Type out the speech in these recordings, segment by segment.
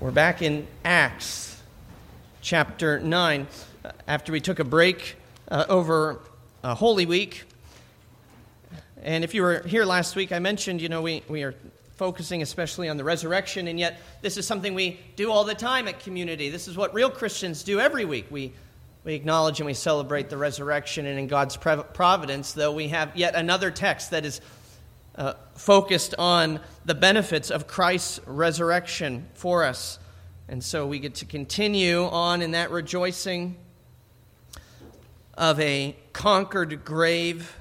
We're back in Acts chapter 9. Uh, After we took a break uh, over uh, Holy Week, and if you were here last week, I mentioned, you know, we, we are focusing especially on the resurrection, and yet this is something we do all the time at community. This is what real Christians do every week. We, we acknowledge and we celebrate the resurrection, and in God's providence, though, we have yet another text that is uh, focused on the benefits of Christ's resurrection for us. And so we get to continue on in that rejoicing of a conquered grave,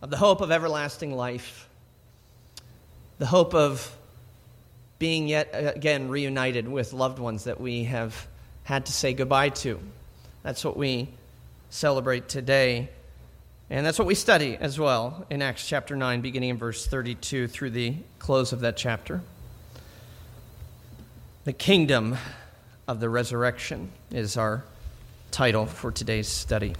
of the hope of everlasting life, the hope of being yet again reunited with loved ones that we have had to say goodbye to. That's what we celebrate today. And that's what we study as well in Acts chapter 9, beginning in verse 32 through the close of that chapter. The kingdom of the resurrection is our title for today's study.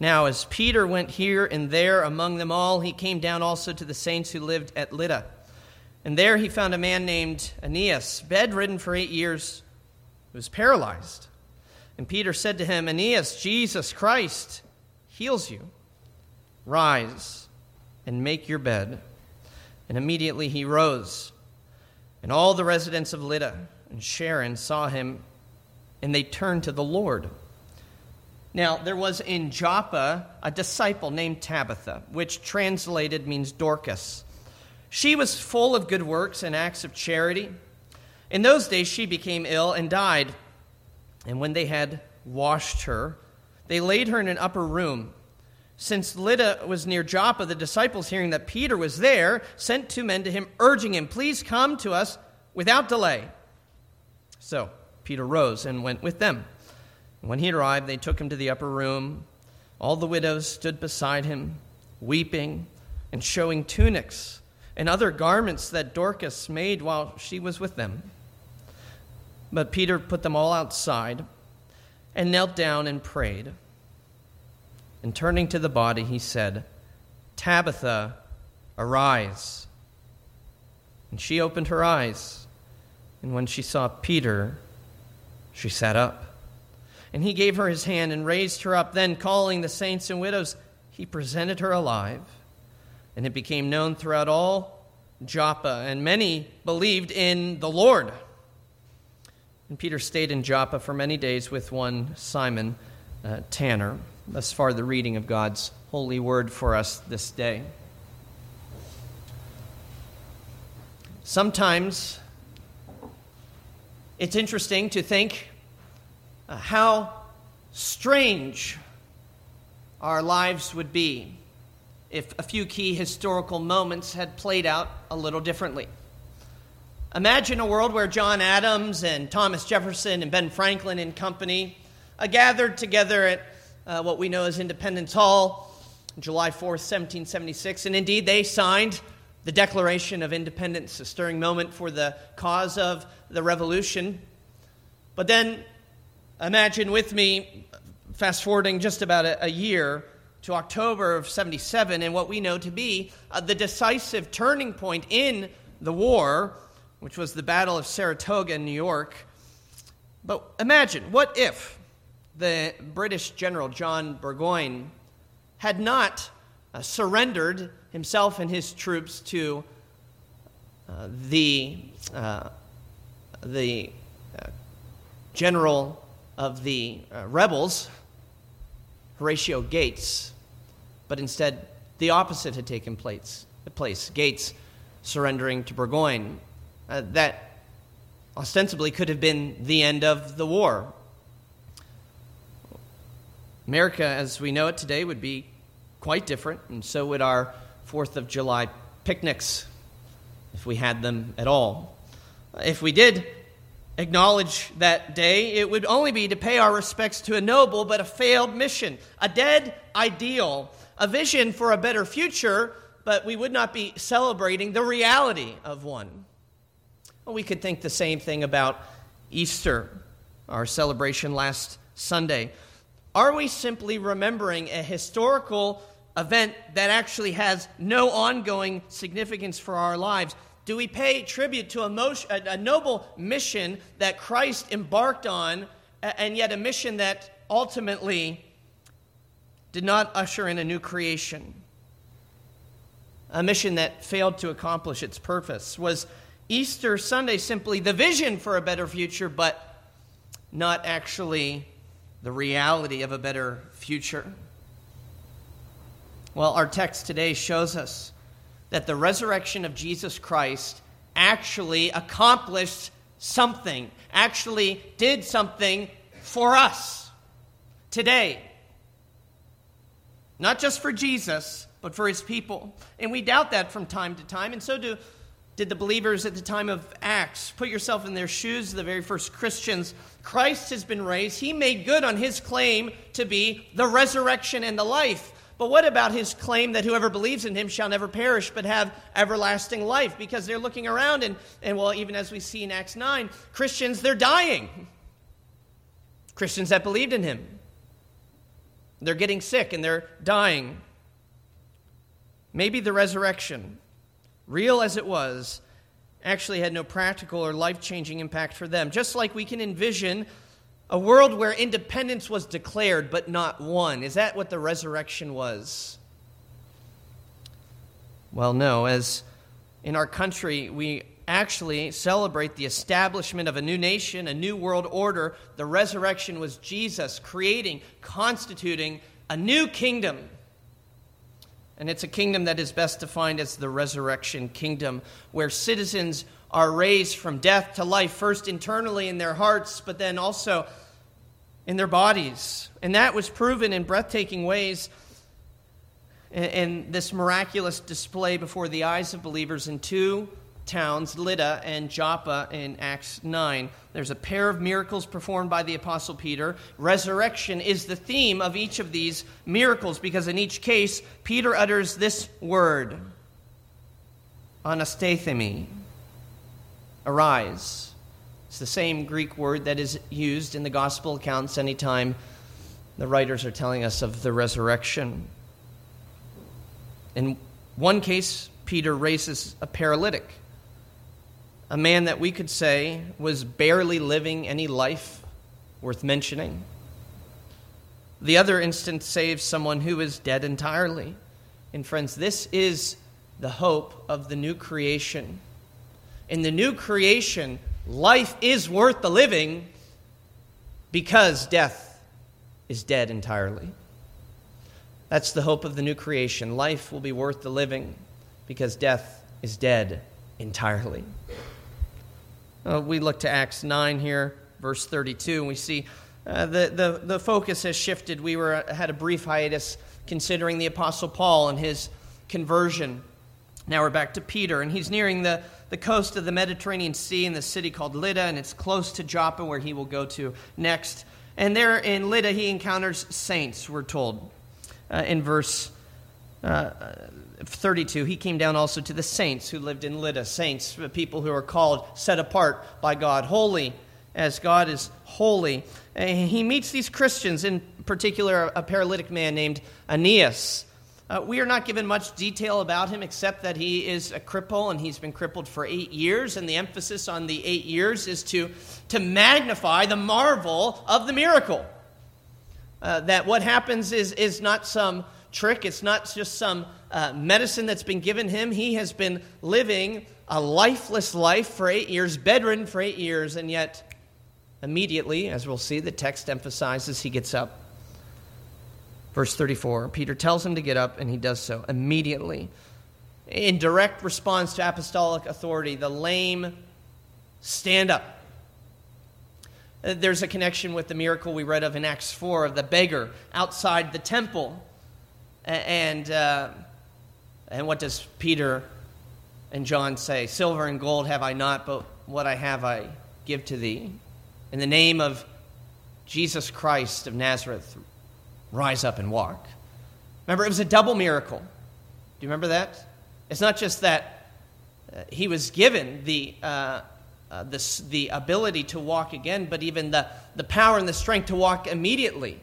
Now, as Peter went here and there among them all, he came down also to the saints who lived at Lydda. And there he found a man named Aeneas, bedridden for eight years, who was paralyzed. And Peter said to him, Aeneas, Jesus Christ heals you. Rise and make your bed. And immediately he rose. And all the residents of Lydda and Sharon saw him, and they turned to the Lord. Now, there was in Joppa a disciple named Tabitha, which translated means Dorcas. She was full of good works and acts of charity. In those days, she became ill and died. And when they had washed her, they laid her in an upper room. Since Lydda was near Joppa, the disciples, hearing that Peter was there, sent two men to him, urging him, Please come to us without delay. So Peter rose and went with them. When he arrived, they took him to the upper room. All the widows stood beside him, weeping and showing tunics and other garments that Dorcas made while she was with them. But Peter put them all outside and knelt down and prayed. And turning to the body, he said, Tabitha, arise. And she opened her eyes, and when she saw Peter, she sat up. And he gave her his hand and raised her up. Then, calling the saints and widows, he presented her alive. And it became known throughout all Joppa, and many believed in the Lord. And Peter stayed in Joppa for many days with one Simon uh, Tanner. Thus far, the reading of God's holy word for us this day. Sometimes it's interesting to think uh, how strange our lives would be if a few key historical moments had played out a little differently. Imagine a world where John Adams and Thomas Jefferson and Ben Franklin and company uh, gathered together at uh, what we know as Independence Hall July 4th, 1776, and indeed they signed the Declaration of Independence, a stirring moment for the cause of the Revolution. But then imagine with me, fast forwarding just about a, a year to October of 77, and what we know to be uh, the decisive turning point in the war which was the Battle of Saratoga in New York. But imagine, what if the British General John Burgoyne had not uh, surrendered himself and his troops to uh, the, uh, the uh, general of the uh, rebels, Horatio Gates, but instead the opposite had taken place, place Gates surrendering to Burgoyne uh, that ostensibly could have been the end of the war. America, as we know it today, would be quite different, and so would our Fourth of July picnics, if we had them at all. If we did acknowledge that day, it would only be to pay our respects to a noble but a failed mission, a dead ideal, a vision for a better future, but we would not be celebrating the reality of one. Well, we could think the same thing about Easter, our celebration last Sunday. Are we simply remembering a historical event that actually has no ongoing significance for our lives? do we pay tribute to a, motion, a, a noble mission that Christ embarked on, and yet a mission that ultimately did not usher in a new creation? A mission that failed to accomplish its purpose. Was Easter Sunday simply the vision for a better future, but not actually the reality of a better future? Well, our text today shows us that the resurrection of Jesus Christ actually accomplished something, actually did something for us today. Not just for Jesus, but for his people. And we doubt that from time to time, and so do did the believers at the time of Acts. Put yourself in their shoes, the very first Christians. Christ has been raised. He made good on his claim to be the resurrection and the life. But what about his claim that whoever believes in him shall never perish but have everlasting life? Because they're looking around, and, and well, even as we see in Acts 9, Christians, they're dying. Christians that believed in him. They're getting sick and they're dying. Maybe the resurrection, real as it was, actually had no practical or life changing impact for them. Just like we can envision a world where independence was declared but not won. Is that what the resurrection was? Well, no. As in our country, we actually celebrate the establishment of a new nation, a new world order. The resurrection was Jesus creating, constituting a new kingdom. And it's a kingdom that is best defined as the resurrection kingdom, where citizens are raised from death to life, first internally in their hearts, but then also in their bodies. And that was proven in breathtaking ways in this miraculous display before the eyes of believers in two towns, Lydda and Joppa, in Acts 9. There's a pair of miracles performed by the Apostle Peter. Resurrection is the theme of each of these miracles because in each case, Peter utters this word anastathemi, arise. It's the same Greek word that is used in the gospel accounts anytime the writers are telling us of the resurrection. In one case, Peter raises a paralytic a man that we could say was barely living any life worth mentioning. The other instance saves someone who is dead entirely. And friends, this is the hope of the new creation. In the new creation, life is worth the living because death is dead entirely. That's the hope of the new creation. Life will be worth the living because death is dead entirely. Uh, we look to Acts 9 here, verse 32, and we see uh, the, the, the focus has shifted. We were, had a brief hiatus considering the Apostle Paul and his conversion. Now we're back to Peter, and he's nearing the, the coast of the Mediterranean Sea in the city called Lydda, and it's close to Joppa, where he will go to next. And there in Lydda, he encounters saints, we're told uh, in verse uh, 32, he came down also to the saints who lived in Lydda. Saints, people who are called, set apart by God, holy as God is holy. And he meets these Christians, in particular, a paralytic man named Aeneas. Uh, we are not given much detail about him except that he is a cripple and he's been crippled for eight years. And the emphasis on the eight years is to, to magnify the marvel of the miracle. Uh, that what happens is, is not some trick, it's not just some uh, medicine that's been given him. He has been living a lifeless life for eight years, bedridden for eight years, and yet immediately, as we'll see, the text emphasizes he gets up. Verse 34 Peter tells him to get up, and he does so immediately. In direct response to apostolic authority, the lame stand up. Uh, there's a connection with the miracle we read of in Acts 4 of the beggar outside the temple. And uh, and what does Peter and John say? Silver and gold have I not, but what I have I give to thee. In the name of Jesus Christ of Nazareth, rise up and walk. Remember, it was a double miracle. Do you remember that? It's not just that uh, he was given the, uh, uh, the, the ability to walk again, but even the, the power and the strength to walk immediately.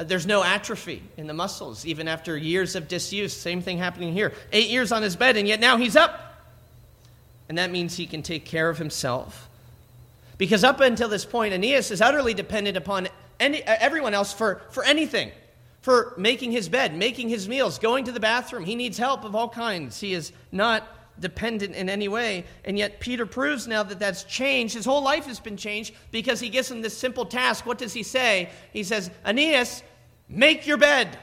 Uh, there's no atrophy in the muscles, even after years of disuse. Same thing happening here. Eight years on his bed, and yet now he's up. and that means he can take care of himself. Because up until this point, Aeneas is utterly dependent upon any, everyone else for, for anything for making his bed, making his meals, going to the bathroom. He needs help of all kinds. He is not dependent in any way. And yet, Peter proves now that that's changed. His whole life has been changed because he gives him this simple task. What does he say? He says, Aeneas, make your bed.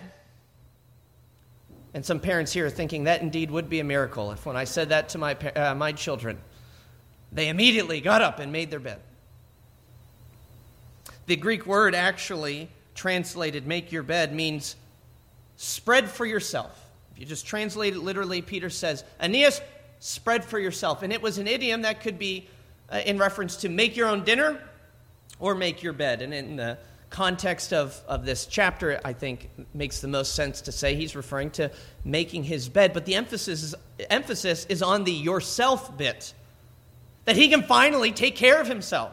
And some parents here are thinking that indeed would be a miracle if when I said that to my, uh, my children, they immediately got up and made their bed. The Greek word actually translated make your bed means spread for yourself. If you just translate it literally, Peter says, Aeneas, spread for yourself. And it was an idiom that could be uh, in reference to make your own dinner or make your bed. And in the context of, of this chapter, I think makes the most sense to say he's referring to making his bed. But the emphasis is, emphasis is on the yourself bit. That he can finally take care of himself.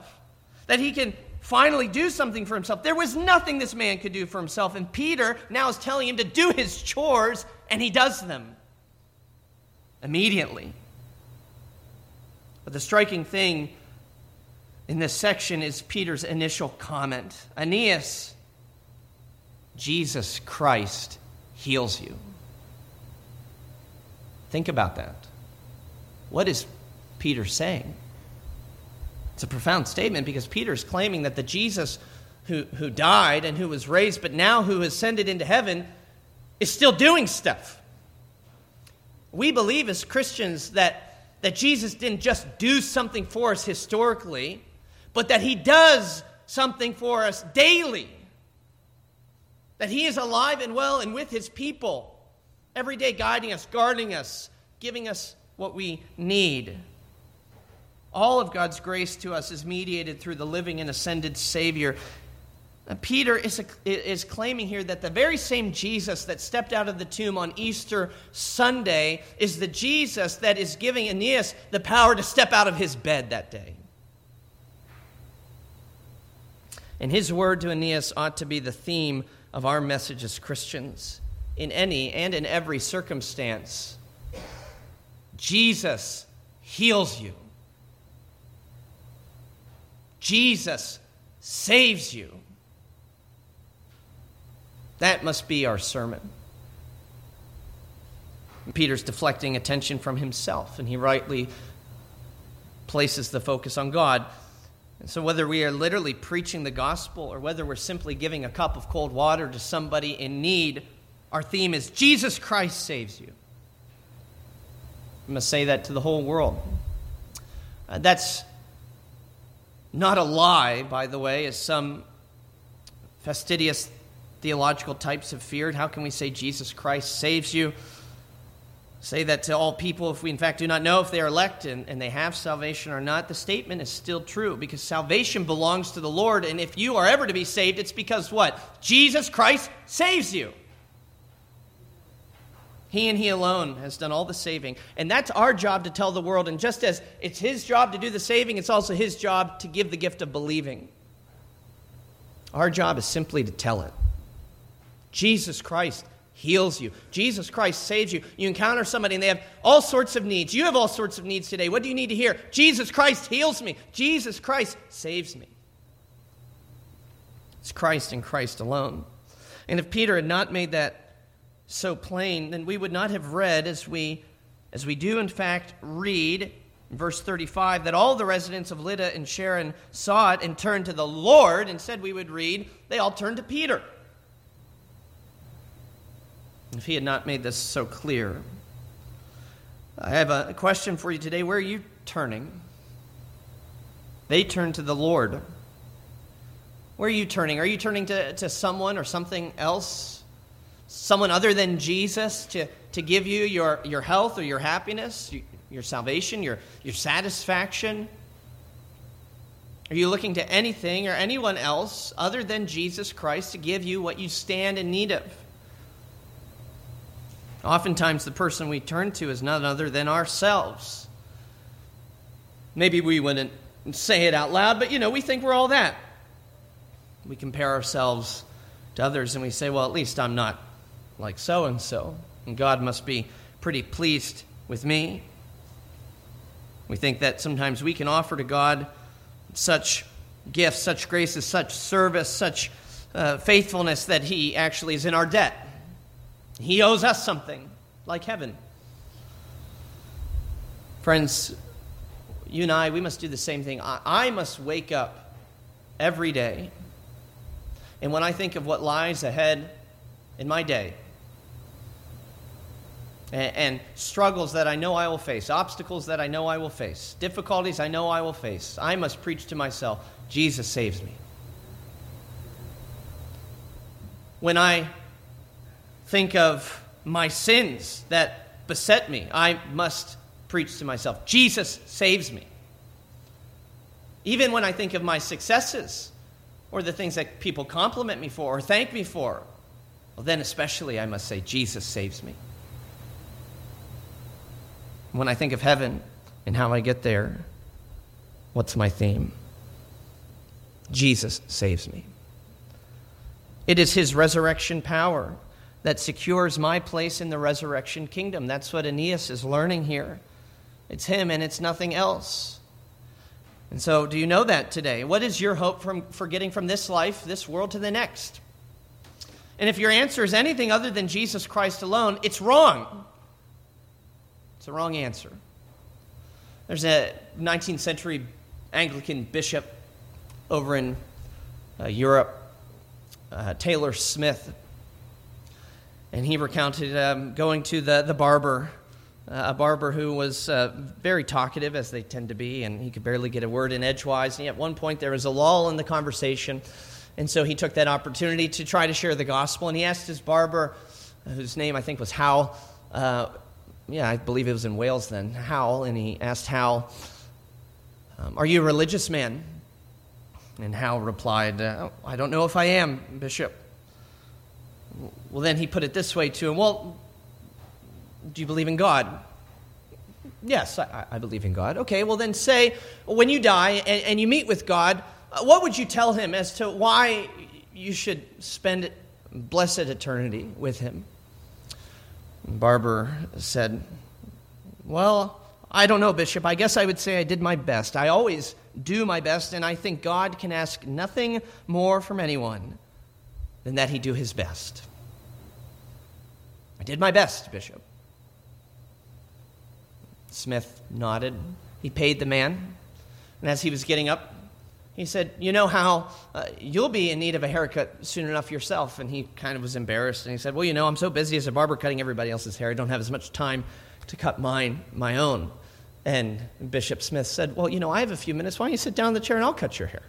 That he can finally do something for himself. There was nothing this man could do for himself. And Peter now is telling him to do his chores, and he does them immediately. But the striking thing in this section is Peter's initial comment Aeneas, Jesus Christ heals you. Think about that. What is Peter saying? It's a profound statement because Peter is claiming that the Jesus who, who died and who was raised, but now who ascended into heaven, is still doing stuff. We believe as Christians that, that Jesus didn't just do something for us historically, but that he does something for us daily. That he is alive and well and with his people, every day guiding us, guarding us, giving us what we need. All of God's grace to us is mediated through the living and ascended Savior. Peter is, is claiming here that the very same Jesus that stepped out of the tomb on Easter Sunday is the Jesus that is giving Aeneas the power to step out of his bed that day. And his word to Aeneas ought to be the theme of our message as Christians in any and in every circumstance. Jesus heals you. Jesus saves you. That must be our sermon. Peter's deflecting attention from himself, and he rightly places the focus on God. And so, whether we are literally preaching the gospel or whether we're simply giving a cup of cold water to somebody in need, our theme is Jesus Christ saves you. We must say that to the whole world. Uh, that's not a lie, by the way, as some fastidious theological types have feared. How can we say Jesus Christ saves you? Say that to all people if we, in fact, do not know if they are elect and, and they have salvation or not. The statement is still true because salvation belongs to the Lord. And if you are ever to be saved, it's because what? Jesus Christ saves you. He and He alone has done all the saving. And that's our job to tell the world. And just as it's His job to do the saving, it's also His job to give the gift of believing. Our job is simply to tell it. Jesus Christ heals you. Jesus Christ saves you. You encounter somebody and they have all sorts of needs. You have all sorts of needs today. What do you need to hear? Jesus Christ heals me. Jesus Christ saves me. It's Christ and Christ alone. And if Peter had not made that so plain, then we would not have read as we as we do in fact read in verse 35 that all the residents of Lydda and Sharon saw it and turned to the Lord. Instead, we would read they all turned to Peter. If he had not made this so clear, I have a question for you today. Where are you turning? They turn to the Lord. Where are you turning? Are you turning to, to someone or something else? someone other than Jesus to, to give you your, your health or your happiness, your salvation, your, your satisfaction? Are you looking to anything or anyone else other than Jesus Christ to give you what you stand in need of? Oftentimes, the person we turn to is none other than ourselves. Maybe we wouldn't say it out loud, but you know, we think we're all that. We compare ourselves to others and we say, well, at least I'm not like so and so, and God must be pretty pleased with me. We think that sometimes we can offer to God such gifts, such graces, such service, such uh, faithfulness that He actually is in our debt. He owes us something, like heaven. Friends, you and I, we must do the same thing. I, I must wake up every day. And when I think of what lies ahead in my day, and, and struggles that I know I will face, obstacles that I know I will face, difficulties I know I will face, I must preach to myself Jesus saves me. When I think of my sins that beset me, I must preach to myself Jesus saves me. Even when I think of my successes or the things that people compliment me for or thank me for, well, then especially I must say, Jesus saves me. When I think of heaven and how I get there, what's my theme? Jesus saves me. It is his resurrection power that secures my place in the resurrection kingdom. That's what Aeneas is learning here. It's him and it's nothing else. And so, do you know that today? What is your hope from, for getting from this life, this world, to the next? And if your answer is anything other than Jesus Christ alone, it's wrong. It's a wrong answer. There's a 19th century Anglican bishop over in uh, Europe, uh, Taylor Smith, and he recounted um, going to the, the barber, uh, a barber who was uh, very talkative, as they tend to be, and he could barely get a word in edgewise. And at one point, there was a lull in the conversation, and so he took that opportunity to try to share the gospel. And he asked his barber, whose name I think was Hal, uh, yeah, I believe it was in Wales then, Hal, and he asked Hal, um, Are you a religious man? And Hal replied, uh, I don't know if I am, Bishop. Well, then he put it this way to him Well, do you believe in God? Yes, I, I believe in God. Okay, well, then say, when you die and, and you meet with God, uh, what would you tell him as to why you should spend blessed eternity with him? Barber said, Well, I don't know, Bishop. I guess I would say I did my best. I always do my best, and I think God can ask nothing more from anyone than that he do his best. I did my best, Bishop. Smith nodded. He paid the man, and as he was getting up, he said, You know how uh, you'll be in need of a haircut soon enough yourself. And he kind of was embarrassed. And he said, Well, you know, I'm so busy as a barber cutting everybody else's hair, I don't have as much time to cut mine, my own. And Bishop Smith said, Well, you know, I have a few minutes. Why don't you sit down in the chair and I'll cut your hair?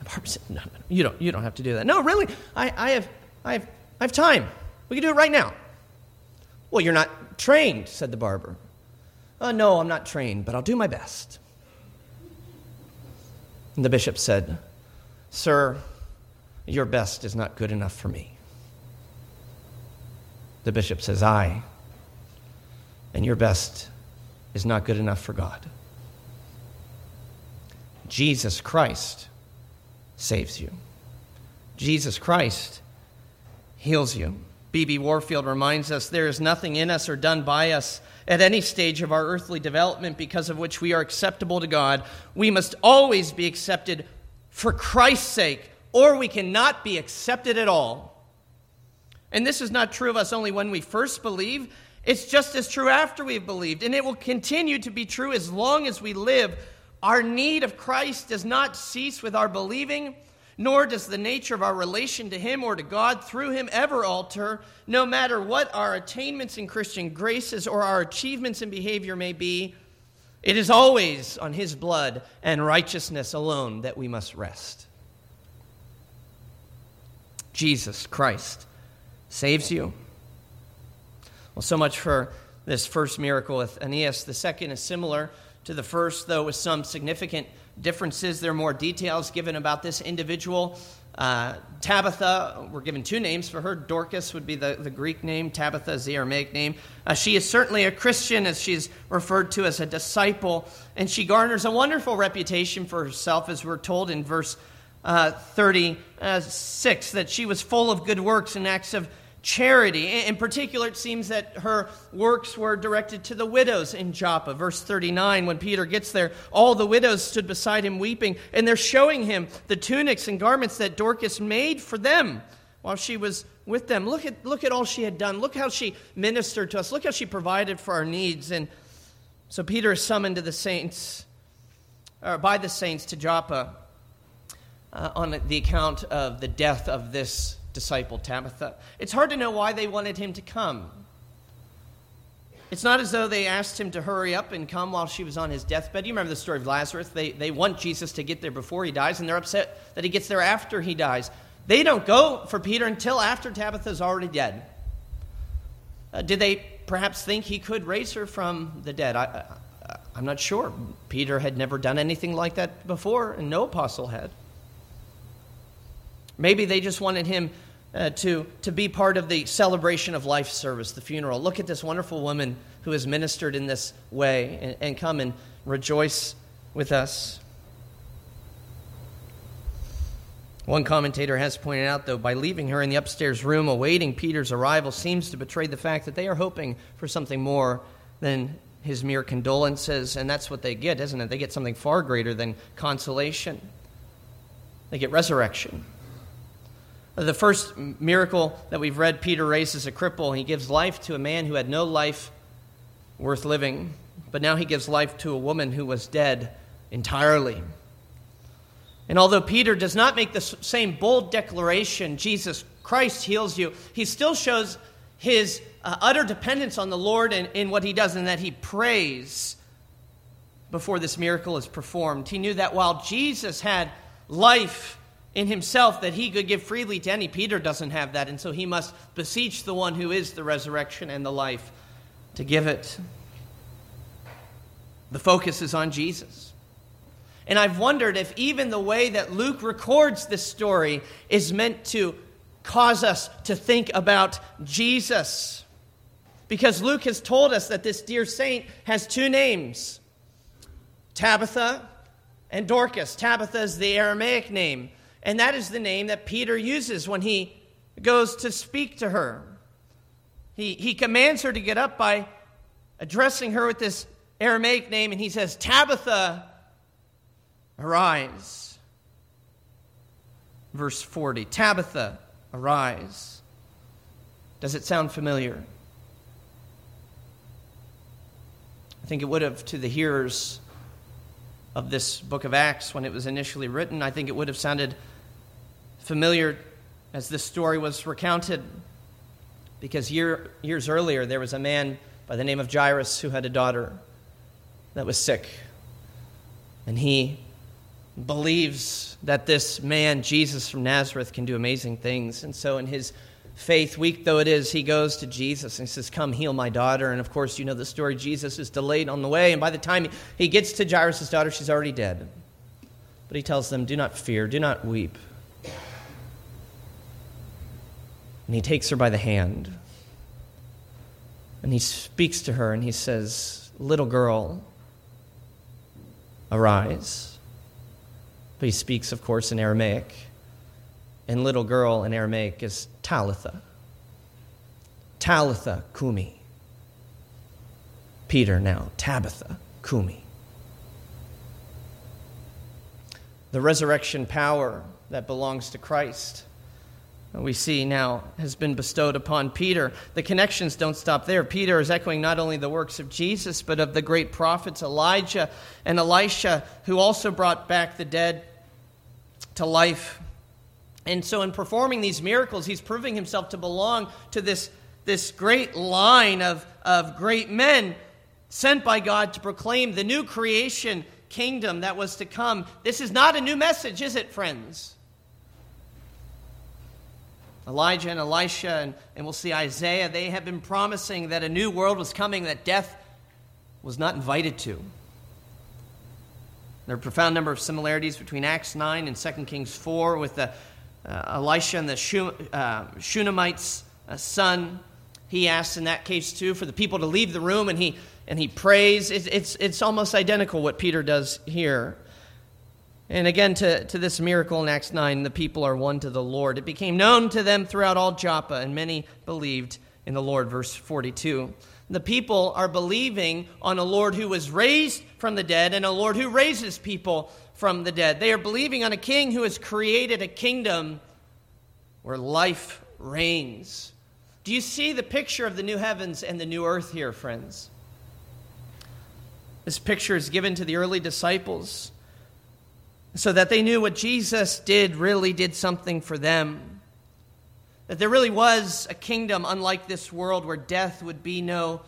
The barber said, No, no, no you, don't, you don't have to do that. No, really, I, I, have, I, have, I have time. We can do it right now. Well, you're not trained, said the barber. Oh, no, I'm not trained, but I'll do my best. And the bishop said, Sir, your best is not good enough for me. The bishop says, I, and your best is not good enough for God. Jesus Christ saves you. Jesus Christ heals you. B.B. Warfield reminds us there is nothing in us or done by us at any stage of our earthly development because of which we are acceptable to God. We must always be accepted for Christ's sake, or we cannot be accepted at all. And this is not true of us only when we first believe, it's just as true after we've believed, and it will continue to be true as long as we live. Our need of Christ does not cease with our believing, nor does the nature of our relation to Him or to God through Him ever alter, no matter what our attainments in Christian graces or our achievements in behavior may be. It is always on His blood and righteousness alone that we must rest. Jesus Christ saves you. Well, so much for this first miracle with Aeneas. The second is similar to the first, though with some significant differences. There are more details given about this individual. Uh, Tabitha, we're given two names for her. Dorcas would be the, the Greek name, Tabitha is the Aramaic name. Uh, she is certainly a Christian, as she's referred to as a disciple, and she garners a wonderful reputation for herself, as we're told in verse uh, 36, that she was full of good works and acts of charity. In particular, it seems that her works were directed to the widows in Joppa. Verse 39, when Peter gets there, all the widows stood beside him weeping, and they're showing him the tunics and garments that Dorcas made for them while she was with them. Look at, look at all she had done. Look how she ministered to us. Look how she provided for our needs. And so Peter is summoned to the saints, or by the saints to Joppa uh, on the account of the death of this disciple, Tabitha. It's hard to know why they wanted him to come. It's not as though they asked him to hurry up and come while she was on his deathbed. You remember the story of Lazarus? They, they want Jesus to get there before he dies, and they're upset that he gets there after he dies. They don't go for Peter until after Tabitha's already dead. Uh, did they perhaps think he could raise her from the dead? I, I, I'm not sure. Peter had never done anything like that before, and no apostle had. Maybe they just wanted him uh, to, to be part of the celebration of life service, the funeral. Look at this wonderful woman who has ministered in this way and, and come and rejoice with us. One commentator has pointed out, though, by leaving her in the upstairs room awaiting Peter's arrival seems to betray the fact that they are hoping for something more than his mere condolences, and that's what they get, isn't it? They get something far greater than consolation. They get resurrection. The first miracle that we've read, Peter raises a cripple. He gives life to a man who had no life worth living, but now he gives life to a woman who was dead entirely. And although Peter does not make the same bold declaration, Jesus Christ heals you, he still shows his uh, utter dependence on the Lord in, in what he does and that he prays before this miracle is performed. He knew that while Jesus had life in himself that he could give freely to any, Peter doesn't have that, and so he must beseech the one who is the resurrection and the life to give it. The focus is on Jesus. And I've wondered if even the way that Luke records this story is meant to cause us to think about Jesus. Because Luke has told us that this dear saint has two names Tabitha and Dorcas. Tabitha is the Aramaic name, and that is the name that Peter uses when he goes to speak to her. He, he commands her to get up by addressing her with this Aramaic name, and he says, Tabitha, Arise. Verse 40 Tabitha, arise. Does it sound familiar? I think it would have to the hearers of this book of Acts when it was initially written. I think it would have sounded familiar as this story was recounted because year, years earlier there was a man by the name of Jairus who had a daughter that was sick. And he believes that this man, Jesus from Nazareth, can do amazing things. And so, in his faith, weak though it is, he goes to Jesus and says, Come, heal my daughter. And of course, you know the story. Jesus is delayed on the way. And by the time he gets to Jairus' daughter, she's already dead. But he tells them, Do not fear, do not weep. And he takes her by the hand. And he speaks to her and he says, Little girl, arise. But he speaks, of course, in Aramaic. And little girl in Aramaic is Talitha. Talitha Kumi. Peter now, Tabitha Kumi. The resurrection power that belongs to Christ we see now has been bestowed upon Peter. The connections don't stop there. Peter is echoing not only the works of Jesus, but of the great prophets Elijah and Elisha, who also brought back the dead to life. And so, in performing these miracles, he's proving himself to belong to this, this great line of, of great men sent by God to proclaim the new creation kingdom that was to come. This is not a new message, is it, friends? Elijah and Elisha, and, and we'll see Isaiah, they have been promising that a new world was coming that death was not invited to. There are a profound number of similarities between Acts 9 and 2 Kings 4 with the, uh, Elisha and the uh, Shunammite's uh, son. He asks in that case too for the people to leave the room and he, and he prays. It's, it's, it's almost identical what Peter does here. And again, to, to this miracle in Acts 9, the people are won to the Lord. It became known to them throughout all Joppa, and many believed in the Lord. Verse 42. The people are believing on a Lord who was raised from the dead and a Lord who raises people from the dead. They are believing on a king who has created a kingdom where life reigns. Do you see the picture of the new heavens and the new earth here, friends? This picture is given to the early disciples so that they knew what Jesus did really did something for them. That there really was a kingdom unlike this world where death would be no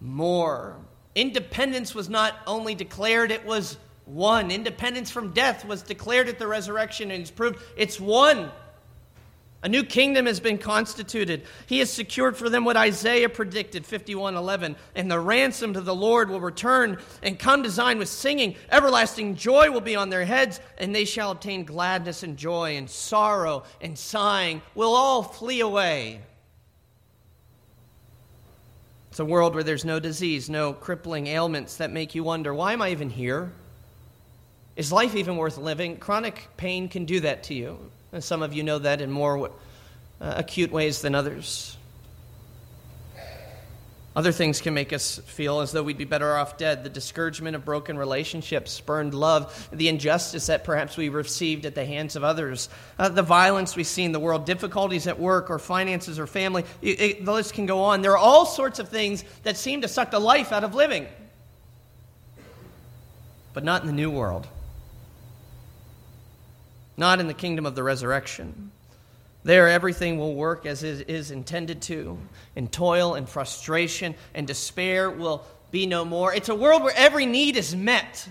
more. Independence was not only declared, it was won. Independence from death was declared at the resurrection and it's proved it's won. A new kingdom has been constituted. He has secured for them what Isaiah predicted, 51:11, and the ransom to the Lord will return and come to Zion with singing. Everlasting joy will be on their heads, and they shall obtain gladness and joy, and sorrow and sighing will all flee away. It's a world where there's no disease, no crippling ailments that make you wonder, why am I even here? Is life even worth living? Chronic pain can do that to you. And some of you know that in more uh, acute ways than others. Other things can make us feel as though we'd be better off dead. The discouragement of broken relationships, spurned love, the injustice that perhaps we received at the hands of others, uh, the violence we see in the world, difficulties at work or finances or family. It, it, the list can go on. There are all sorts of things that seem to suck the life out of living, but not in the new world not in the kingdom of the resurrection. There, everything will work as it is intended to, and toil and frustration and despair will be no more. It's a world where every need is met.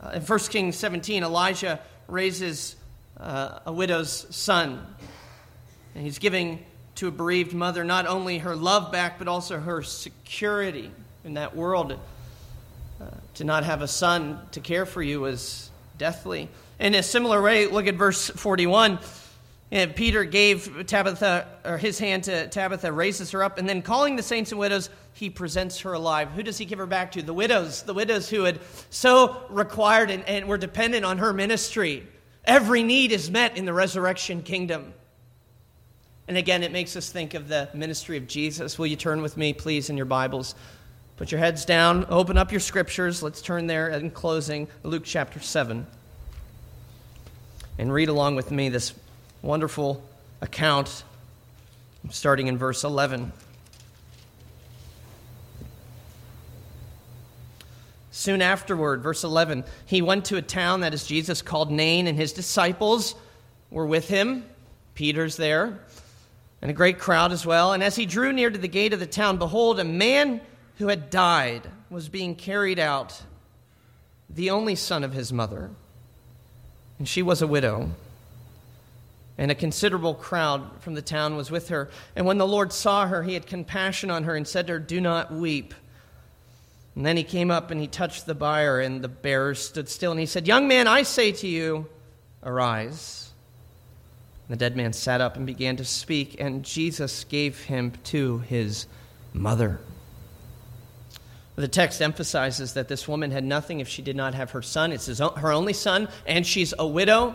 Uh, in 1 Kings 17, Elijah raises uh, a widow's son, and he's giving to a bereaved mother not only her love back, but also her security in that world. Uh, to not have a son to care for you is deathly. In a similar way, look at verse 41. And Peter gave Tabitha, or his hand to Tabitha, raises her up, and then calling the saints and widows, he presents her alive. Who does he give her back to? The widows, the widows who had so required and, and were dependent on her ministry. Every need is met in the resurrection kingdom. And again, it makes us think of the ministry of Jesus. Will you turn with me, please, in your Bibles? Put your heads down, open up your scriptures. Let's turn there in closing, Luke chapter 7. And read along with me this wonderful account, starting in verse 11. Soon afterward, verse 11, he went to a town that is Jesus called Nain, and his disciples were with him. Peter's there, and a great crowd as well. And as he drew near to the gate of the town, behold, a man who had died was being carried out, the only son of his mother. And she was a widow. And a considerable crowd from the town was with her. And when the Lord saw her, he had compassion on her and said to her, Do not weep. And then he came up and he touched the bier, and the bearers stood still. And he said, Young man, I say to you, arise. And the dead man sat up and began to speak, and Jesus gave him to his mother. The text emphasizes that this woman had nothing if she did not have her son. It's his, her only son, and she's a widow.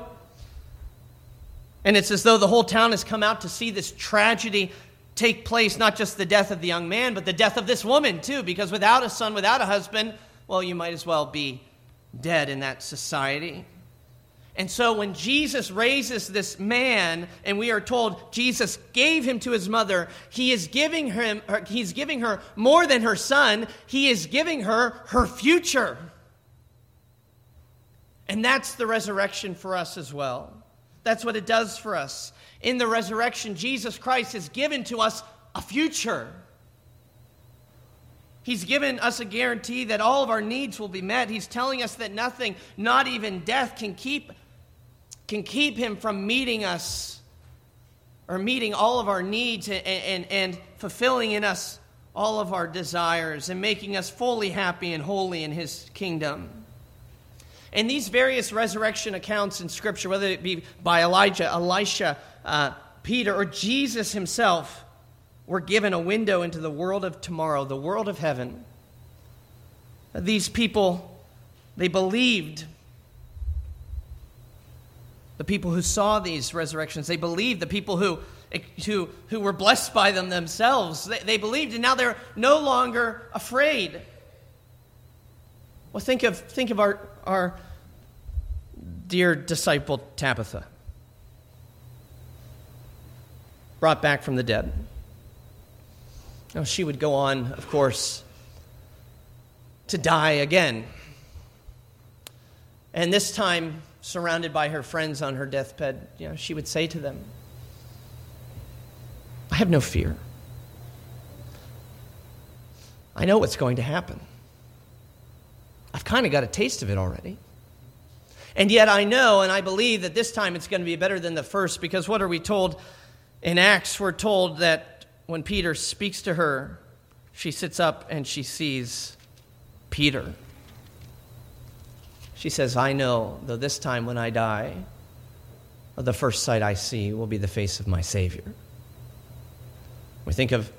And it's as though the whole town has come out to see this tragedy take place, not just the death of the young man, but the death of this woman, too, because without a son, without a husband, well, you might as well be dead in that society. And so when Jesus raises this man, and we are told Jesus gave him to his mother, he is giving him he's giving her more than her son, he is giving her her future. And that's the resurrection for us as well. That's what it does for us. In the resurrection, Jesus Christ has given to us a future. He's given us a guarantee that all of our needs will be met. He's telling us that nothing, not even death, can keep can keep him from meeting us or meeting all of our needs and, and, and fulfilling in us all of our desires and making us fully happy and holy in his kingdom. And these various resurrection accounts in Scripture, whether it be by Elijah, Elisha, uh, Peter, or Jesus himself, were given a window into the world of tomorrow, the world of heaven. These people, they believed The people who saw these resurrections, they believed. The people who, who, who were blessed by them themselves, they, they believed, and now they're no longer afraid. Well, think of, think of our, our dear disciple Tabitha, brought back from the dead. Now, she would go on, of course, to die again. And this time, surrounded by her friends on her deathbed, you know, she would say to them, I have no fear. I know what's going to happen. I've kind of got a taste of it already. And yet I know and I believe that this time it's going to be better than the first because what are we told in Acts? We're told that when Peter speaks to her, she sits up and she sees Peter. She says, I know, though this time when I die, the first sight I see will be the face of my Savior. We think of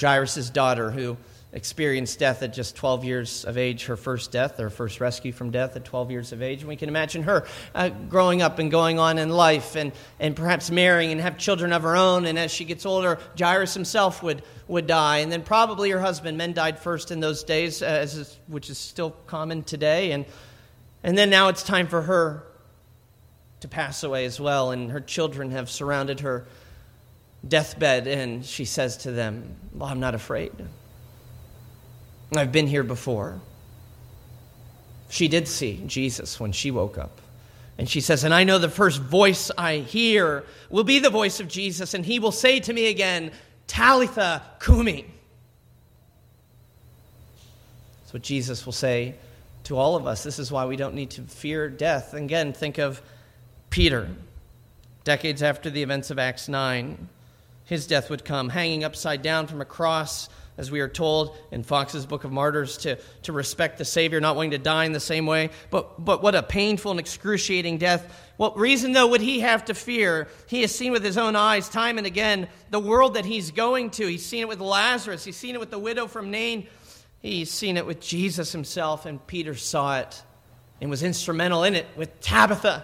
Jairus' daughter who experienced death at just 12 years of age, her first death, her first rescue from death at 12 years of age. And we can imagine her uh, growing up and going on in life and, and perhaps marrying and have children of her own. And as she gets older, Jairus himself would, would die. And then probably her husband. Men died first in those days, uh, is, which is still common today. And, and then now it's time for her to pass away as well. And her children have surrounded her deathbed. And she says to them, Well, I'm not afraid. I've been here before. She did see Jesus when she woke up. And she says, And I know the first voice I hear will be the voice of Jesus, and he will say to me again, Talitha Kumi. That's what Jesus will say to all of us. This is why we don't need to fear death. Again, think of Peter. Decades after the events of Acts 9, his death would come, hanging upside down from a cross as we are told in Fox's Book of Martyrs, to, to respect the Savior, not wanting to die in the same way. But, but what a painful and excruciating death. What reason, though, would he have to fear? He has seen with his own eyes, time and again, the world that he's going to. He's seen it with Lazarus, he's seen it with the widow from Nain, he's seen it with Jesus himself, and Peter saw it and was instrumental in it with Tabitha.